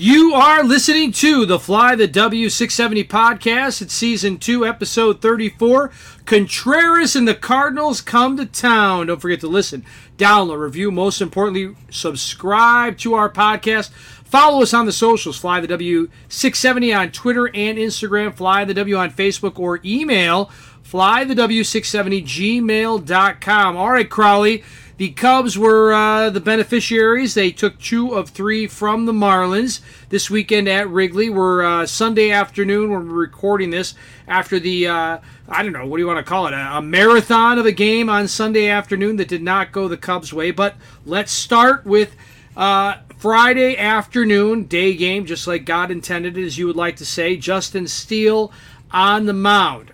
You are listening to the Fly the W670 podcast. It's season 2, episode 34. Contreras and the Cardinals come to town. Don't forget to listen, download, review, most importantly, subscribe to our podcast. Follow us on the socials, Fly the W670 on Twitter and Instagram, Fly the W on Facebook, or email Fly flythew670gmail.com. All right, Crawly. The Cubs were uh, the beneficiaries. They took two of three from the Marlins this weekend at Wrigley. We're uh, Sunday afternoon when we're recording this after the, uh, I don't know, what do you want to call it? A, a, marathon of a game on Sunday afternoon that did not go the Cubs' way. But let's start with uh, Friday afternoon, day game, just like God intended as you would like to say. Justin Steele on the mound.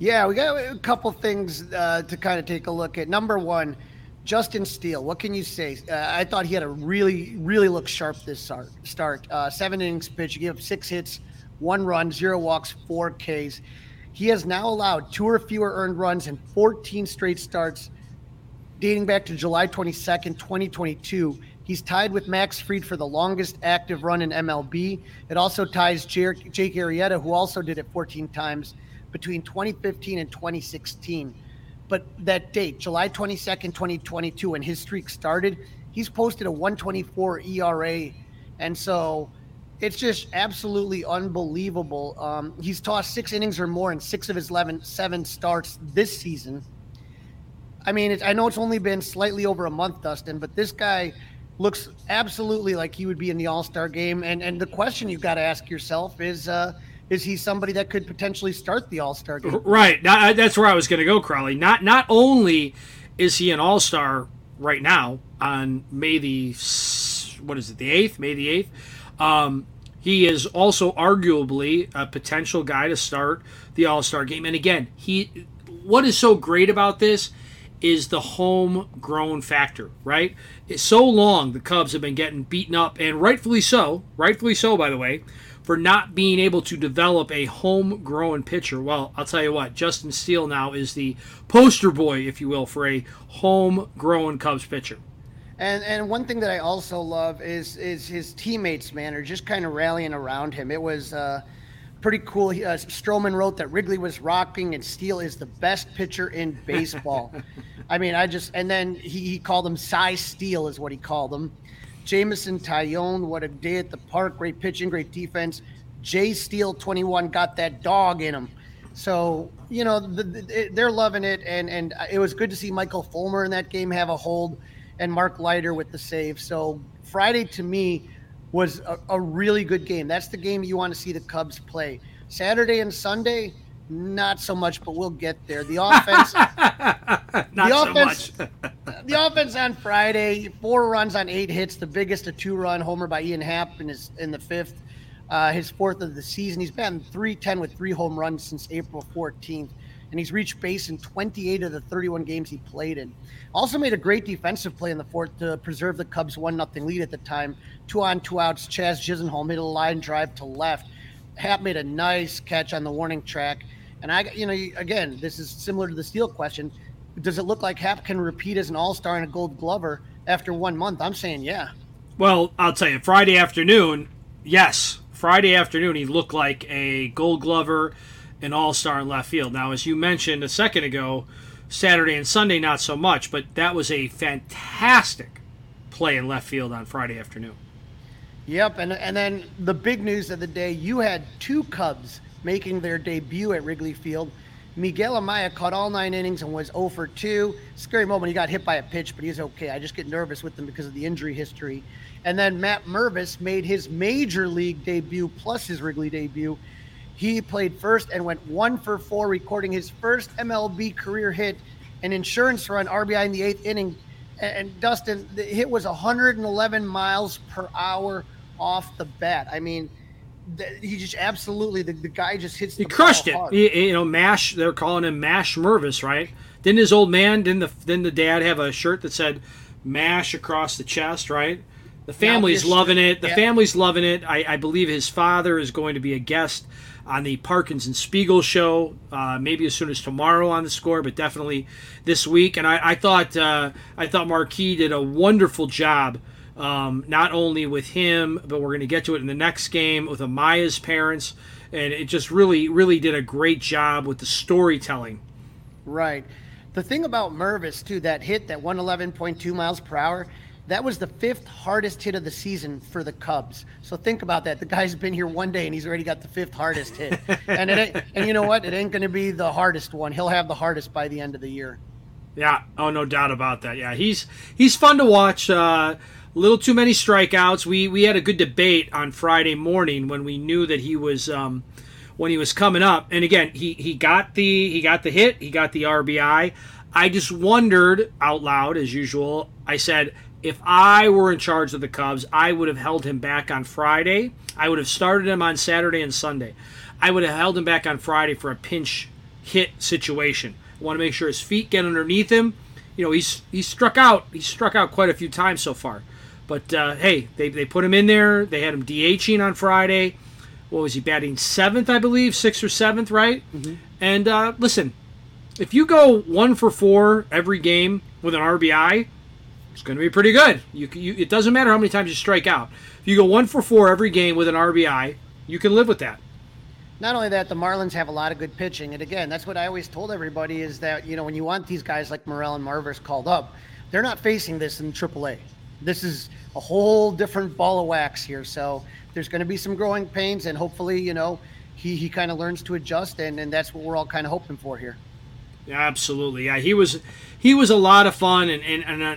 Yeah, we got a couple things uh, to kind of take a look at. Number one, Justin Steele, what can you say? Uh, I thought he had a really, really look sharp this start. start. Uh, seven innings pitch. He gave up six hits, one run, zero walks, four Ks. He has now allowed two or fewer earned runs in 14 straight starts dating back to July 22nd, 2022. He's tied with Max Fried for the longest active run in MLB. It also ties Jake Arrieta, who also did it 14 times between 2015 and 2016. But that date, July 22nd, 2022, when his streak started, he's posted a 124 ERA. And so it's just absolutely unbelievable. Um, he's tossed six innings or more in six of his 11, seven starts this season. I mean, I know it's only been slightly over a month, Dustin, but this guy looks absolutely like he would be in the All Star game. And and the question you've got to ask yourself is, uh, is he somebody that could potentially start the All Star game? Right. That's where I was going to go, Crawly. Not not only is he an All Star right now on May the what is it the eighth, May the eighth. Um, he is also arguably a potential guy to start the All Star game. And again, he what is so great about this is the homegrown factor, right? It's so long the Cubs have been getting beaten up, and rightfully so, rightfully so, by the way, for not being able to develop a homegrown pitcher. Well, I'll tell you what, Justin Steele now is the poster boy, if you will, for a homegrown Cubs pitcher. And and one thing that I also love is is his teammates, man, are just kind of rallying around him. It was uh, pretty cool. Uh, Stroman wrote that Wrigley was rocking and Steele is the best pitcher in baseball. I mean, I just and then he, he called him Cy Steele is what he called him. Jameson Taillon, what a day at the park. Great pitching, great defense. Jay Steele, 21, got that dog in him. So, you know, the, the, they're loving it. And, and it was good to see Michael Fulmer in that game have a hold and Mark Leiter with the save. So, Friday to me was a, a really good game. That's the game you want to see the Cubs play. Saturday and Sunday, not so much, but we'll get there. The offense, the offense, the offense on Friday, four runs on eight hits, the biggest a two-run homer by Ian Happ in his in the fifth, uh, his fourth of the season. He's been 310 with three home runs since April 14th, and he's reached base in 28 of the 31 games he played in. Also made a great defensive play in the fourth to preserve the Cubs' one nothing lead at the time. Two on, two outs. Jazz Chisholm hit a line drive to left. Happ made a nice catch on the warning track. And I, you know, again, this is similar to the Steele question. Does it look like Happ can repeat as an All Star and a Gold Glover after one month? I'm saying yeah. Well, I'll tell you, Friday afternoon, yes. Friday afternoon, he looked like a Gold Glover, an All Star in left field. Now, as you mentioned a second ago, Saturday and Sunday not so much, but that was a fantastic play in left field on Friday afternoon. Yep, and and then the big news of the day, you had two Cubs making their debut at Wrigley Field. Miguel Amaya caught all nine innings and was 0 for 2. Scary moment. He got hit by a pitch, but he's okay. I just get nervous with him because of the injury history. And then Matt Mervis made his major league debut plus his Wrigley debut. He played first and went one for four, recording his first MLB career hit, an insurance run, RBI in the eighth inning. And Dustin, the hit was 111 miles per hour off the bat. I mean, he just absolutely the, the guy just hits. he crushed it. He, you know, Mash. They're calling him Mash Mervis, right? Didn't his old man? Didn't the didn't the dad have a shirt that said Mash across the chest, right? The family's loving it. The yeah. family's loving it. I, I, believe his father is going to be a guest on the Parkins and Spiegel show, uh, maybe as soon as tomorrow on the score, but definitely this week. And I, I thought uh, I thought Marquee did a wonderful job um, not only with him, but we're going to get to it in the next game with Amaya's parents. And it just really, really did a great job with the storytelling. Right. The thing about Mervis, too, that hit, that 111.2 miles per hour, that was the fifth hardest hit of the season for the Cubs. So think about that. The guy's been here one day and he's already got the fifth hardest hit. and it and you know what? It ain't going to be the hardest one. He'll have the hardest by the end of the year. Yeah. Oh, no doubt about that. Yeah, he's he's fun to watch. Uh, a little too many strikeouts. We we had a good debate on Friday morning when we knew that he was um, when he was coming up. And again, he he got the he got the hit, he got the RBI. I just wondered out loud, as usual. I said, if I were in charge of the Cubs, I would have held him back on Friday. I would have started him on Saturday and Sunday. I would have held him back on Friday for a pinch hit situation. I want to make sure his feet get underneath him. You know, he's he's struck out. He's struck out quite a few times so far. But uh, hey, they, they put him in there. They had him DHing on Friday. What was he batting seventh, I believe, sixth or seventh, right? Mm-hmm. And uh, listen, if you go one for four every game with an RBI, it's going to be pretty good. You, you, it doesn't matter how many times you strike out. If you go one for four every game with an RBI, you can live with that. Not only that, the Marlins have a lot of good pitching, and again, that's what I always told everybody is that you know when you want these guys like Morel and Mervis called up, they're not facing this in AAA this is a whole different ball of wax here. So there's going to be some growing pains, and hopefully, you know, he, he kind of learns to adjust, and, and that's what we're all kind of hoping for here. Yeah, absolutely. Yeah, he was he was a lot of fun, and and, and uh,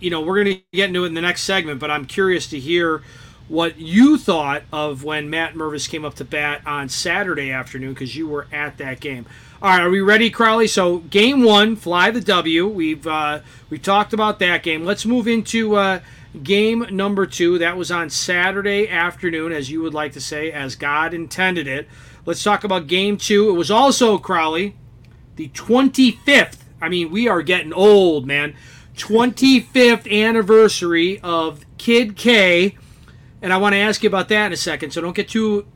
you know we're going to get into it in the next segment, but I'm curious to hear what you thought of when Matt Mervis came up to bat on Saturday afternoon because you were at that game. All right, are we ready, Crawly? So game one, fly the W. We've uh, we talked about that game. Let's move into uh, game number two. That was on Saturday afternoon, as you would like to say, as God intended it. Let's talk about game two. It was also Crawly, the 25th. I mean, we are getting old, man. 25th anniversary of Kid K. And I want to ask you about that in a second, so don't get too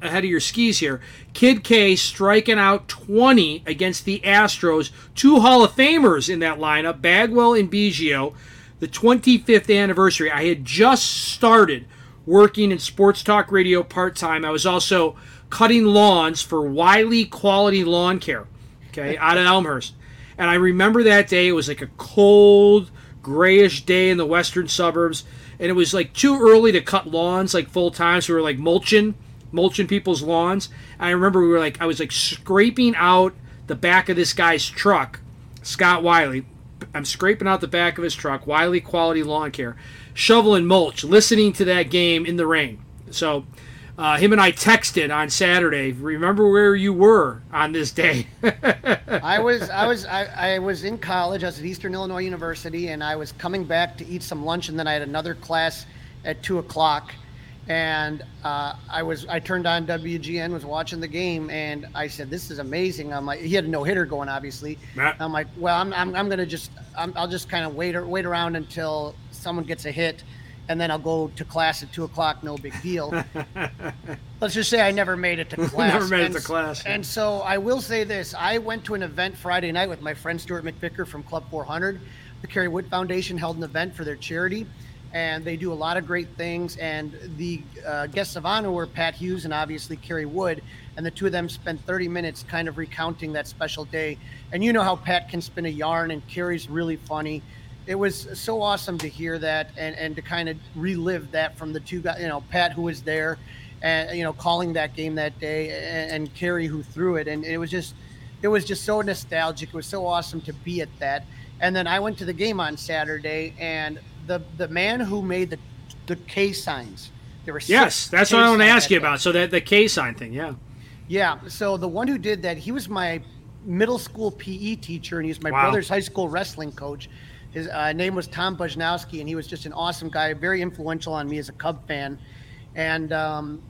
ahead of your skis here. Kid K striking out 20 against the Astros. Two Hall of Famers in that lineup, Bagwell and Biggio. The 25th anniversary. I had just started working in sports talk radio part time. I was also cutting lawns for Wiley Quality Lawn Care, okay, out of Elmhurst. And I remember that day. It was like a cold, grayish day in the western suburbs. And it was like too early to cut lawns like full time. So we were like mulching mulching people's lawns. I remember we were like, I was like scraping out the back of this guy's truck, Scott Wiley. I'm scraping out the back of his truck, Wiley Quality Lawn Care, shoveling mulch, listening to that game in the rain. So, uh, him and I texted on Saturday. Remember where you were on this day? I was, I was, I, I was in college. I was at Eastern Illinois University, and I was coming back to eat some lunch, and then I had another class at two o'clock and uh, I was I turned on WGN, was watching the game, and I said, "This is amazing." I'm like, he had a no hitter going, obviously. Matt. I'm like, well, I'm I'm, I'm gonna just i will just kind of wait wait around until someone gets a hit, and then I'll go to class at two o'clock. No big deal. Let's just say I never made it to class. never made and, it to class. And so I will say this: I went to an event Friday night with my friend Stuart McVicker from Club 400. The Kerry Wood Foundation held an event for their charity and they do a lot of great things. And the uh, guests of honor were Pat Hughes and obviously Kerry Wood, and the two of them spent 30 minutes kind of recounting that special day. And you know how Pat can spin a yarn, and Kerry's really funny. It was so awesome to hear that and, and to kind of relive that from the two guys, you know, Pat who was there and you know calling that game that day and, and Kerry who threw it and it was just it was just so nostalgic it was so awesome to be at that and then I went to the game on Saturday and the the man who made the the K signs. There were yes, that's what I want to ask you about. So that the K sign thing, yeah, yeah. So the one who did that, he was my middle school PE teacher, and he's my wow. brother's high school wrestling coach. His uh, name was Tom Bujnowski, and he was just an awesome guy, very influential on me as a Cub fan. And um,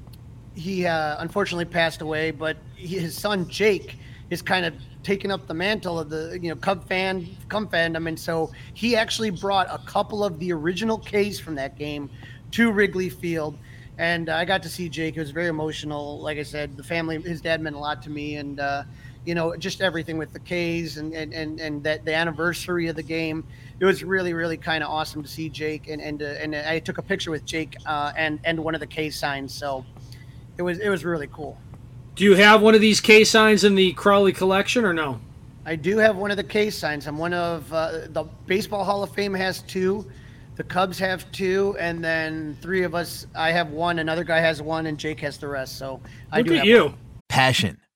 he uh, unfortunately passed away, but he, his son Jake is kind of taking up the mantle of the you know Cub fan, Cub fandom, and so he actually brought a couple of the original K's from that game to Wrigley Field, and I got to see Jake. It was very emotional. Like I said, the family, his dad meant a lot to me, and uh, you know just everything with the K's and and and, and that the anniversary of the game. It was really really kind of awesome to see Jake, and and uh, and I took a picture with Jake uh, and and one of the K signs. So it was it was really cool. Do you have one of these K signs in the Crawly collection or no? I do have one of the K signs. I'm one of uh, the Baseball Hall of Fame has two, the Cubs have two, and then three of us. I have one, another guy has one, and Jake has the rest. So I Look do at you. One. Passion,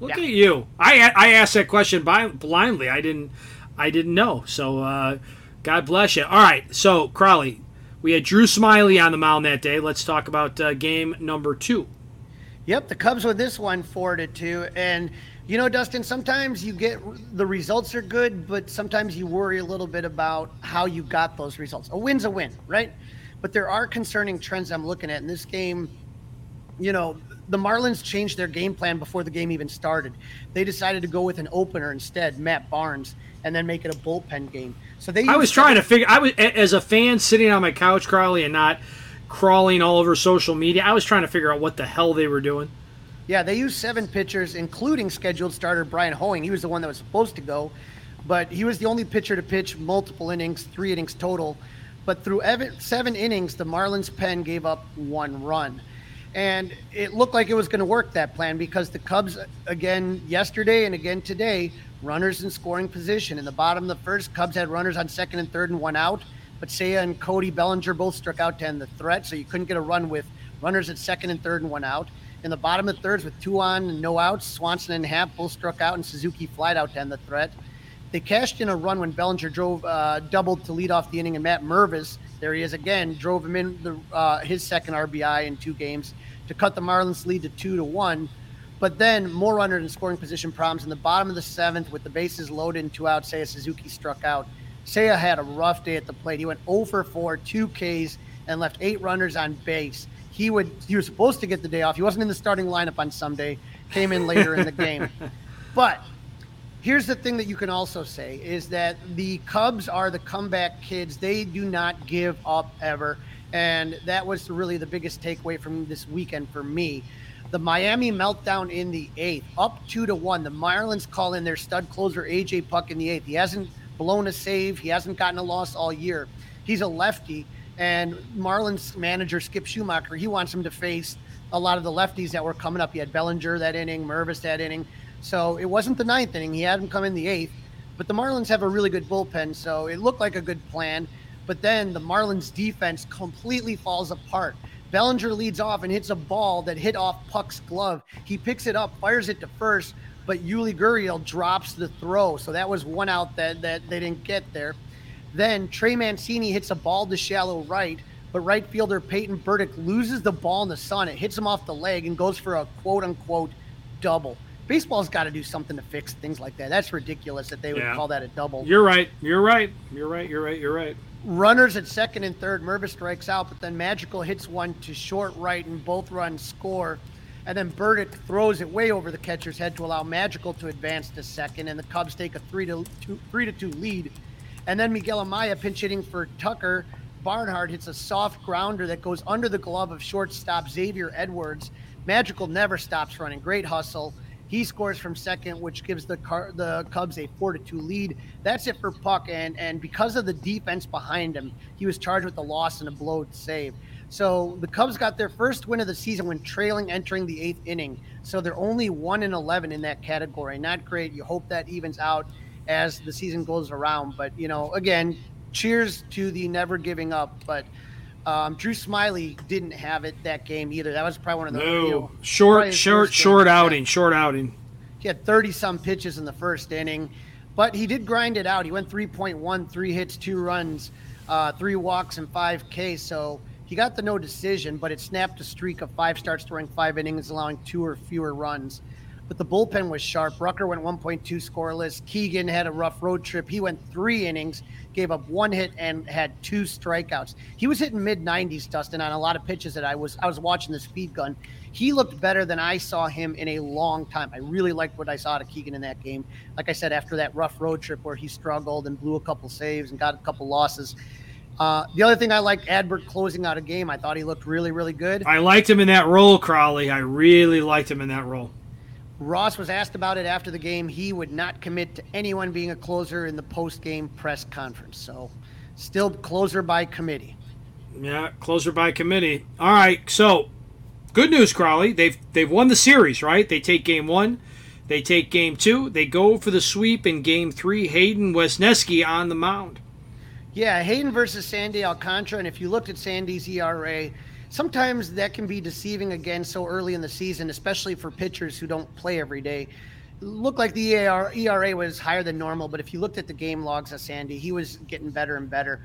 Look yeah. at you. I I asked that question by, blindly. I didn't I didn't know. So uh, God bless you. All right. So Crawly, we had Drew Smyly on the mound that day. Let's talk about uh, game number two. Yep, the Cubs with this one four to two, and you know, Dustin, sometimes you get the results are good, but sometimes you worry a little bit about how you got those results. A win's a win, right? But there are concerning trends I'm looking at in this game. You know, the Marlins changed their game plan before the game even started. They decided to go with an opener instead, Matt Barnes, and then make it a bullpen game. So they. I was trying to figure. I was as a fan sitting on my couch, Crawly, and not crawling all over social media. I was trying to figure out what the hell they were doing. Yeah, they used seven pitchers, including scheduled starter Bryan Hoeing. He was the one that was supposed to go, but he was the only pitcher to pitch multiple innings, three innings total. But through seven innings, the Marlins pen gave up one run. And it looked like it was going to work that plan because the Cubs, again yesterday and again today, runners in scoring position. In the bottom of the first, Cubs had runners on second and third and one out. But Seiya and Cody Bellinger both struck out to end the threat, so you couldn't get a run with runners at second and third and one out. In the bottom of thirds with two on and no outs, Swanson and Happ both struck out and Suzuki flied out to end the threat. They cashed in a run when Bellinger drove uh, doubled to lead off the inning, and Matt Mervis, there he is again, drove him in the, uh, his second RBI in two games to cut the Marlins' lead to two to one. But then more runners in scoring position problems in the bottom of the seventh with the bases loaded and two outs. Seiya Suzuki struck out. Seiya had a rough day at the plate. He went 0 for 4, two Ks, and left eight runners on base he would he was supposed to get the day off. He wasn't in the starting lineup on Sunday. Came in later in the game. But here's the thing that you can also say is that the Cubs are the comeback kids. They do not give up ever. And that was really the biggest takeaway from this weekend for me. The Miami meltdown in the eighth, up two to one. The Marlins call in their stud closer AJ Puk, in the eighth. He hasn't blown a save. He hasn't gotten a loss all year. He's a lefty. And Marlins manager Skip Schumaker, he wants him to face a lot of the lefties that were coming up. He had Bellinger that inning, Mervis that inning. So it wasn't the ninth inning. He had him come in the eighth. But the Marlins have a really good bullpen, so it looked like a good plan. But then the Marlins defense completely falls apart. Bellinger leads off and hits a ball that hit off Puk's glove. He picks it up, fires it to first. but Yuli Gurriel drops the throw. So that was one out that, that they didn't get there. Then Trey Mancini hits a ball to shallow right, but right fielder Peyton Burdick loses the ball in the sun. It hits him off the leg and goes for a quote unquote double. Baseball's got to do something to fix things like that. That's ridiculous that they would Yeah. call that a double. You're right. You're right. You're right. You're right. You're right. Runners at second and third. Mervis strikes out, but then Madrigal hits one to short right, and both runs score. And then Burdick throws it way over the catcher's head to allow Madrigal to advance to second, and the Cubs take a three to two, three to two lead. And then Miguel Amaya pinch hitting for Tucker. Barnhart hits a soft grounder that goes under the glove of shortstop Xavier Edwards. Madrigal never stops running. Great hustle. He scores from second, which gives the car, the Cubs a four to two lead. That's it for Puk, and and because of the defense behind him, he was charged with a loss and a blowed save. So the Cubs got their first win of the season when trailing entering the eighth inning. So they're only one and eleven in that category. Not great. You hope that evens out as the season goes around. But you know, again, cheers to the never giving up. But um, Drew Smyly didn't have it that game either. That was probably one of the No. you know, short, short, game. short outing. Short outing. He had 30 some pitches in the first inning, but he did grind it out. He went 3.1, three hits, two runs, uh, three walks, and five K. So he got the no decision, but it snapped a streak of five starts throwing five innings, allowing two or fewer runs. But the bullpen was sharp. Rucker went 1.2 scoreless. Keegan had a rough road trip. He went three innings, gave up one hit, and had two strikeouts. He was hitting mid 90s, Dustin, on a lot of pitches that I was I was watching the speed gun. He looked better than I saw him in a long time. I really liked what I saw of Keegan in that game. Like I said, after that rough road trip where he struggled and blew a couple saves and got a couple losses. Uh, the other thing I liked, Adbert closing out a game. I thought he looked really, really good. I liked him in that role, Crawly. I really liked him in that role. Ross was asked about it after the game. He would not commit to anyone being a closer in the post-game press conference. So, still closer by committee. Yeah, closer by committee. All right, so good news, Crawly. They've they've won the series, right? They take game one, they take game two, they go for the sweep in game three. Hayden Wesneski on the mound. Yeah, Hayden versus Sandy Alcantara. And if you looked at Sandy's ERA, sometimes that can be deceiving again so early in the season, especially for pitchers who don't play every day. Looked like the ERA, was higher than normal, but if you looked at the game logs of Sandy, he was getting better and better.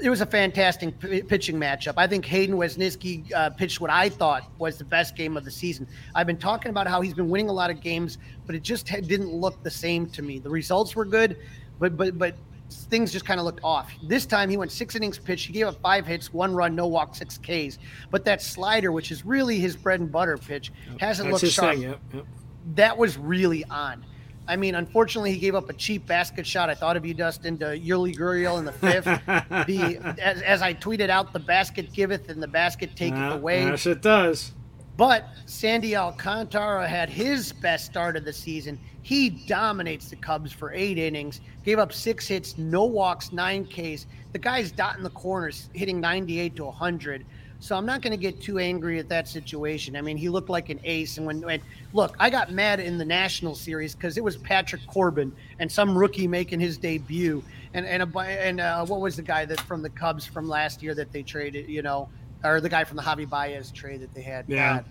It was a fantastic p- pitching matchup. I think Hayden Wesneski uh, pitched what I thought was the best game of the season. I've been talking about how he's been winning a lot of games, but it just had, didn't look the same to me. The results were good, but but but things just kind of looked off. This time he went six innings pitched. He gave up five hits, one run, no walk, six Ks. But that slider, which is really his bread and butter pitch, hasn't That's looked sharp. thing. Yep, yep. That was really on. I mean, unfortunately, he gave up a cheap basket shot. I thought of you, Dustin, to Yuli Gurriel in the fifth. the as, as I tweeted out, the basket giveth and the basket taketh away. Yes, it does. But Sandy Alcantara had his best start of the season. He dominates the Cubs for eight innings, gave up six hits, no walks, nine Ks. The guy's dotting the corners, hitting 98 to 100. So I'm not going to get too angry at that situation. I mean, he looked like an ace. And when, when look, I got mad in the National Series because it was Patrick Corbin and some rookie making his debut. And and a, and uh, what was the guy that from the Cubs from last year that they traded? You know, or the guy from the Javi Baez trade that they had. Yeah. God.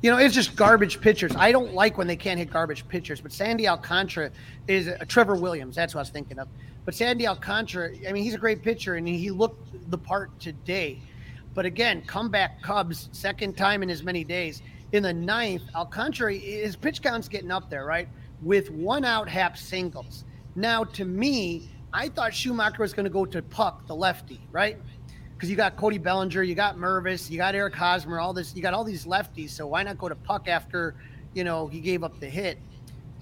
You know, it's just garbage pitchers. I don't like when they can't hit garbage pitchers, but Sandy Alcantara is a Trevor Williams. That's what I was thinking of. But Sandy Alcantara, I mean, he's a great pitcher and he looked the part today. But again, comeback Cubs, second time in as many days. In the ninth, Alcantara, his pitch count's getting up there, right? With one out, Happ singles. Now, to me, I thought Schumaker was going to go to Puk, the lefty, right? Because you got Cody Bellinger, you got Mervis, you got Eric Hosmer, all this, you got all these lefties. So why not go to Puk after, you know, he gave up the hit?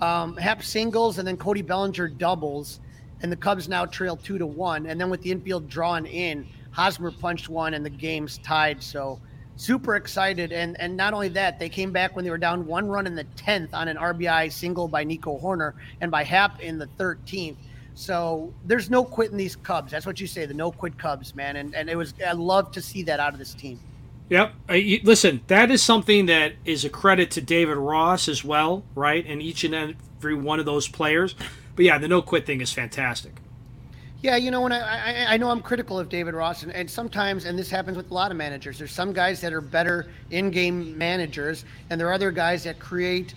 Um, Happ singles and then Cody Bellinger doubles, and the Cubs now trail two to one. And then with the infield drawn in, Hosmer punched one, and the game's tied. So super excited. And and not only that, they came back when they were down one run in the tenth on an RBI single by Nico Hoerner and by Happ in the thirteenth. So there's no quit in these Cubs. That's what you say, the no quit Cubs, man. And and it was I love to see that out of this team. Yep. Uh, you- listen, that is something that is a credit to David Ross as well, right? And each and every one of those players. But yeah, the no quit thing is fantastic. Yeah, you know, when I, I I know I'm critical of David Ross, and, and sometimes, and this happens with a lot of managers. There's some guys that are better in-game managers, and there are other guys that create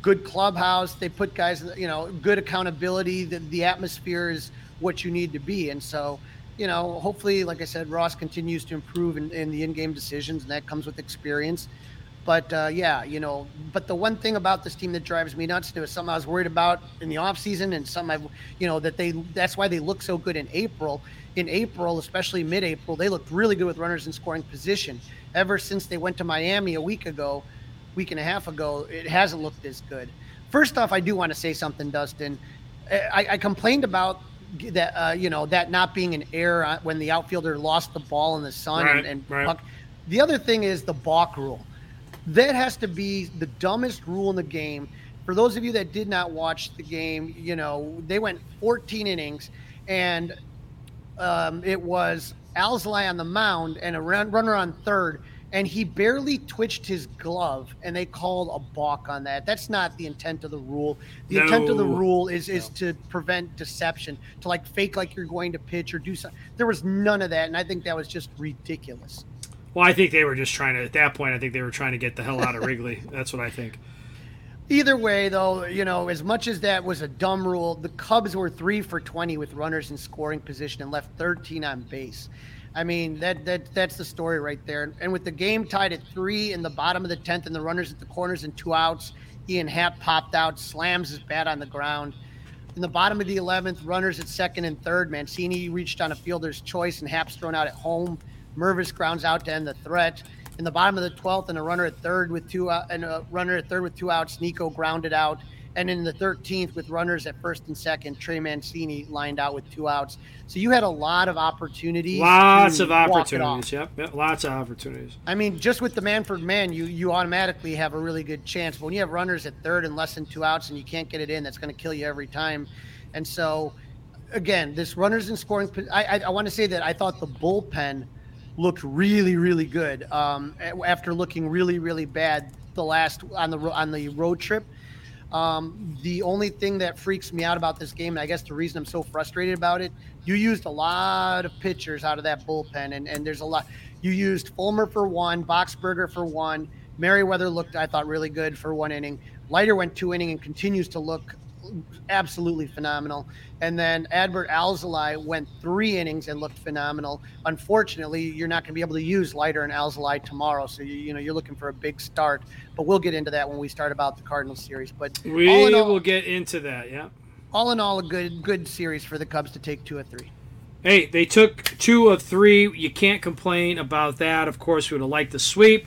good clubhouse. They put guys, you know, good accountability. The, the atmosphere is what you need to be. And so, you know, hopefully, like I said, Ross continues to improve in, in the in-game decisions, and that comes with experience. But uh, yeah, you know, but the one thing about this team that drives me nuts is something I was worried about in the offseason and something I've, you know, that they, that's why they look so good in April. In April, especially mid April, they looked really good with runners in scoring position. Ever since they went to Miami a week ago, week and a half ago, it hasn't looked as good. First off, I do want to say something, Dustin. I, I complained about that, uh, you know, that not being an error when the outfielder lost the ball in the sun right, and, and right. the other thing is the balk rule. That has to be the dumbest rule in the game. For those of you that did not watch the game, you know, they went 14 innings and um, it was Alzolay on the mound and a run, runner on third, and he barely twitched his glove, and they called a balk on that. That's not the intent of the rule. The No. intent of the rule is is to prevent deception, to like fake like you're going to pitch or do something. There was none of that, and I think that was just ridiculous. Well, I think they were just trying to. At that point, I think they were trying to get the hell out of Wrigley. That's what I think. Either way, though, you know, as much as that was a dumb rule, the Cubs were three for 20 with runners in scoring position and left 13 on base. I mean, that that that's the story right there. And with the game tied at three in the bottom of the 10th and the runners at the corners and two outs, Ian Happ popped out, slams his bat on the ground. In the bottom of the 11th, runners at second and third, Mancini reached on a fielder's choice and Happ's thrown out at home. Mervis grounds out to end the threat. In the bottom of the 12th, and a runner at third with two out, and a runner at third with two outs, Nico grounded out. And in the 13th, with runners at first and second, Trey Mancini lined out with two outs. So you had a lot of opportunities. Lots of walk it off. opportunities. Yep, yep, lots of opportunities. I mean, just with the Manfred man, you you automatically have a really good chance. But when you have runners at third and less than two outs and you can't get it in, that's going to kill you every time. And so, again, this runners in scoring. I I, I want to say that I thought the bullpen looked really really good um, after looking really really bad the last on the on the road trip. Um, the only thing that freaks me out about this game, and I guess the reason I'm so frustrated about it, you used a lot of pitchers out of that bullpen, and, and there's a lot. You used Fulmer for one, Boxberger for one. Merryweather looked, I thought, really good for one inning. Leiter went two inning and continues to look absolutely phenomenal. And then Adbert Alzolay went three innings and looked phenomenal. Unfortunately, you're not going to be able to use Leiter and Alzolay tomorrow, so you, you know you're looking for a big start. But we'll get into that when we start about the Cardinals series. But we all all, will get into that. Yeah. all in all, a good good series for the Cubs to take two of three. Hey, they took two of three. You can't complain about that. Of course, we would have liked the sweep.